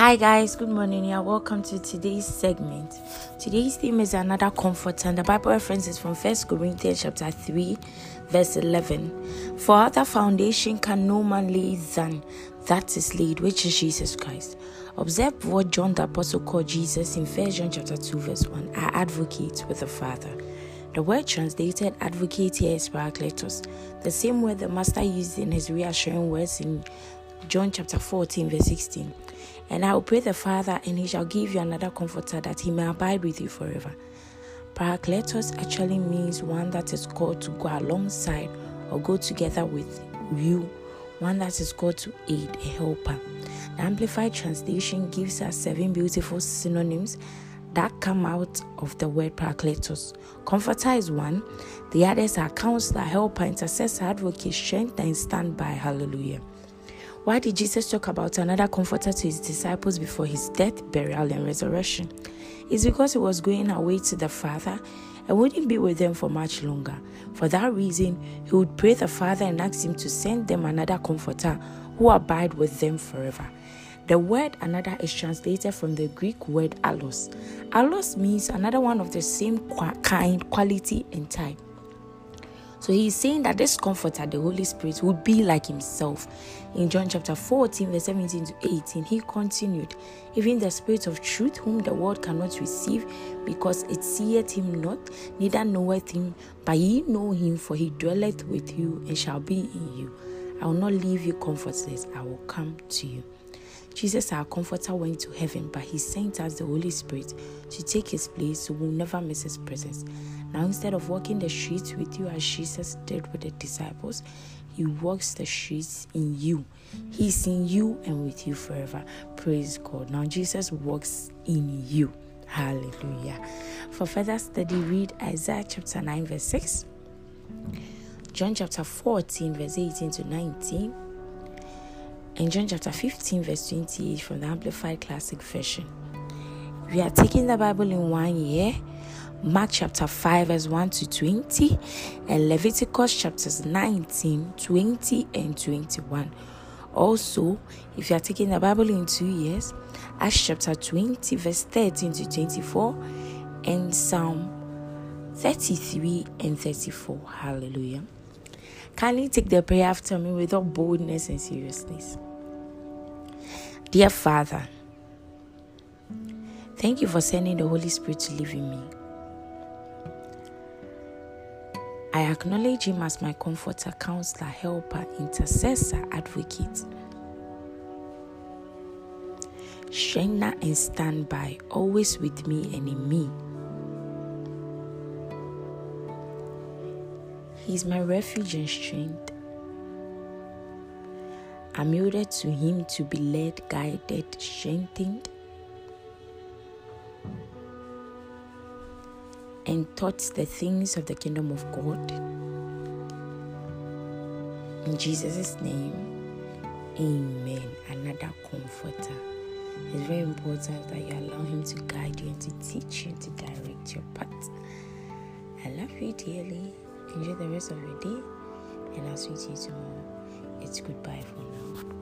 Hi, guys, good morning. Yeah, welcome to today's segment. Today's theme is another comfort, and the Bible reference is from 1 Corinthians chapter 3, verse 11. For other foundation can no man lay than that is laid, which is Jesus Christ. Observe what John the Apostle called Jesus in 1 John chapter 2, verse 1, our advocate with the Father. The word translated advocate here is parakletos, the same word the Master used in his reassuring words in John chapter 14, verse 16. And I will pray the Father, and he shall give you another comforter that he may abide with you forever. Parakletos actually means one that is called to go alongside or go together with you, one that is called to aid, a helper. The Amplified Translation gives us seven beautiful synonyms that come out of the word parakletos. Comforter is one, the others are counselor, helper, intercessor, advocate, strength, and standby. Hallelujah. Why did Jesus talk about another comforter to his disciples before his death, burial, and resurrection? It's because he was going away to the Father and wouldn't be with them for much longer. For that reason, he would pray the Father and ask him to send them another comforter who abide with them forever. The word another is translated from the Greek word allos. Allos means another one of the same kind, quality, and type. So he's saying that this comforter, the Holy Spirit, would be like himself. In John chapter 14, verse 17 to 18, he continued, Even the Spirit of truth, whom the world cannot receive, because it seeth him not, neither knoweth him, but ye know him, for he dwelleth with you and shall be in you. I will not leave you comfortless, I will come to you. Jesus, our comforter, went to heaven, but he sent us the Holy Spirit to take his place so we'll never miss his presence. Now, instead of walking the streets with you as Jesus did with the disciples, he walks the streets in you. He's in you and with you forever. Praise God. Now, Jesus walks in you. Hallelujah. For further study, read Isaiah chapter 9, verse 6, John chapter 14, verse 18 to 19 and John chapter 15, verse 28 from the Amplified Classic Version. We are taking the Bible in one year. Mark chapter 5, verse 1 to 20, and Leviticus chapters 19, 20, and 21. Also, if you are taking the Bible in two years, Acts chapter 20, verse 13 to 24, and Psalm 33 and 34. Hallelujah. Kindly take the prayer after me with all boldness and seriousness. Dear Father, thank you for sending the Holy Spirit to live in me. I acknowledge Him as my comforter, counselor, helper, intercessor, advocate, strengthener, and standby, always with me and in me. He is my refuge and strength. I'm yielded to Him to be led, guided, strengthened, and taught the things of the kingdom of God. In Jesus' name, Amen. Another comforter. It's very important that you allow Him to guide you and to teach you, to direct your path. I love you dearly. Enjoy the rest of your day, and I'll see you tomorrow. It's goodbye for now.